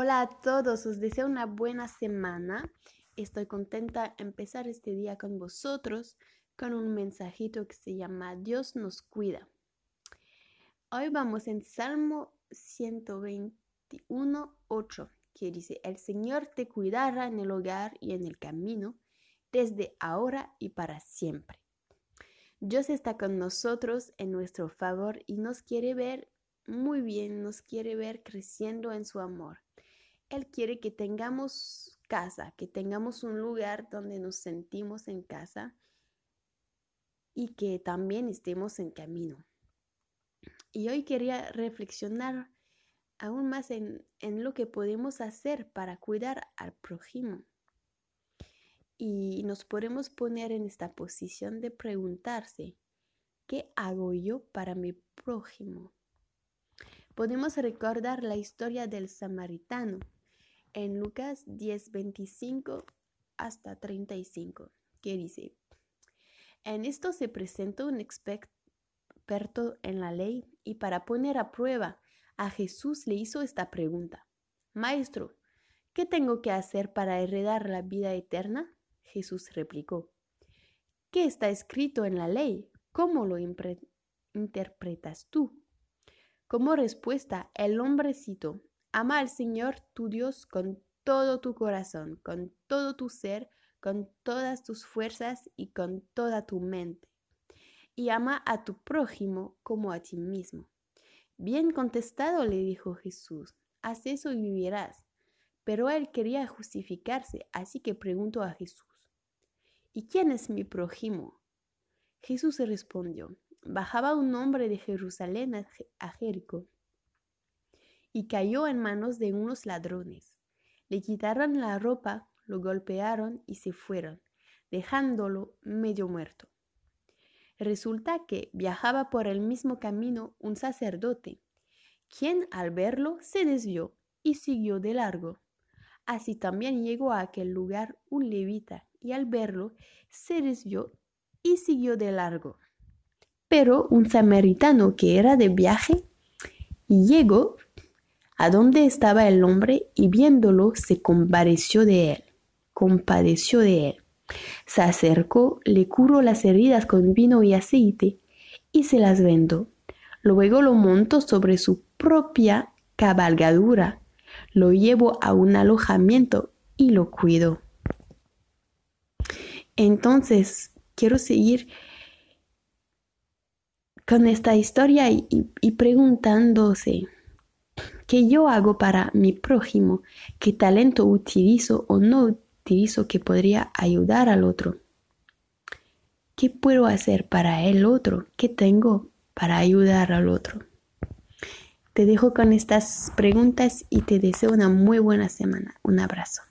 Hola a todos, os deseo una buena semana. Estoy contenta de empezar este día con vosotros con un mensajito que se llama Dios nos cuida. Hoy vamos en Salmo 121, 8, que dice, el Señor te cuidará en el hogar y en el camino, desde ahora y para siempre. Dios está con nosotros en nuestro favor y nos quiere ver muy bien, nos quiere ver creciendo en su amor. Él quiere que tengamos casa, que tengamos un lugar donde nos sentimos en casa y que también estemos en camino. Y hoy quería reflexionar aún más en, lo que podemos hacer para cuidar al prójimo. Y nos podemos poner en esta posición de preguntarse, ¿qué hago yo para mi prójimo? Podemos recordar la historia del samaritano en Lucas 10, 25 hasta 35, que dice, en esto se presentó un experto en la ley y para poner a prueba a Jesús le hizo esta pregunta, Maestro, ¿qué tengo que hacer para heredar la vida eterna? Jesús replicó, ¿qué está escrito en la ley? ¿Cómo lo interpretas tú? Como respuesta, el hombrecito Ama al Señor tu Dios con todo tu corazón, con todo tu ser, con todas tus fuerzas y con toda tu mente. Y ama a tu prójimo como a ti mismo. Bien contestado, le dijo Jesús, haz eso y vivirás. Pero él quería justificarse, así que preguntó a Jesús, ¿y quién es mi prójimo? Jesús respondió, bajaba un hombre de Jerusalén a Jericó y cayó en manos de unos ladrones. Le quitaron la ropa, lo golpearon y se fueron, dejándolo medio muerto. Resulta que viajaba por el mismo camino un sacerdote, quien al verlo se desvió y siguió de largo. Así también llegó a aquel lugar un levita y al verlo se desvió y siguió de largo. Pero un samaritano que era de viaje llegó a dónde estaba el hombre y viéndolo se compadeció de él, compadeció de él. Se acercó, le curó las heridas con vino y aceite y se las vendó. Luego lo montó sobre su propia cabalgadura, lo llevó a un alojamiento y lo cuidó. Entonces, quiero seguir con esta historia y, y preguntándose, ¿Qué yo hago para mi prójimo? ¿Qué talento utilizo o no utilizo que podría ayudar al otro? ¿Qué puedo hacer para el otro? ¿Qué tengo para ayudar al otro? Te dejo con estas preguntas y te deseo una muy buena semana. Un abrazo.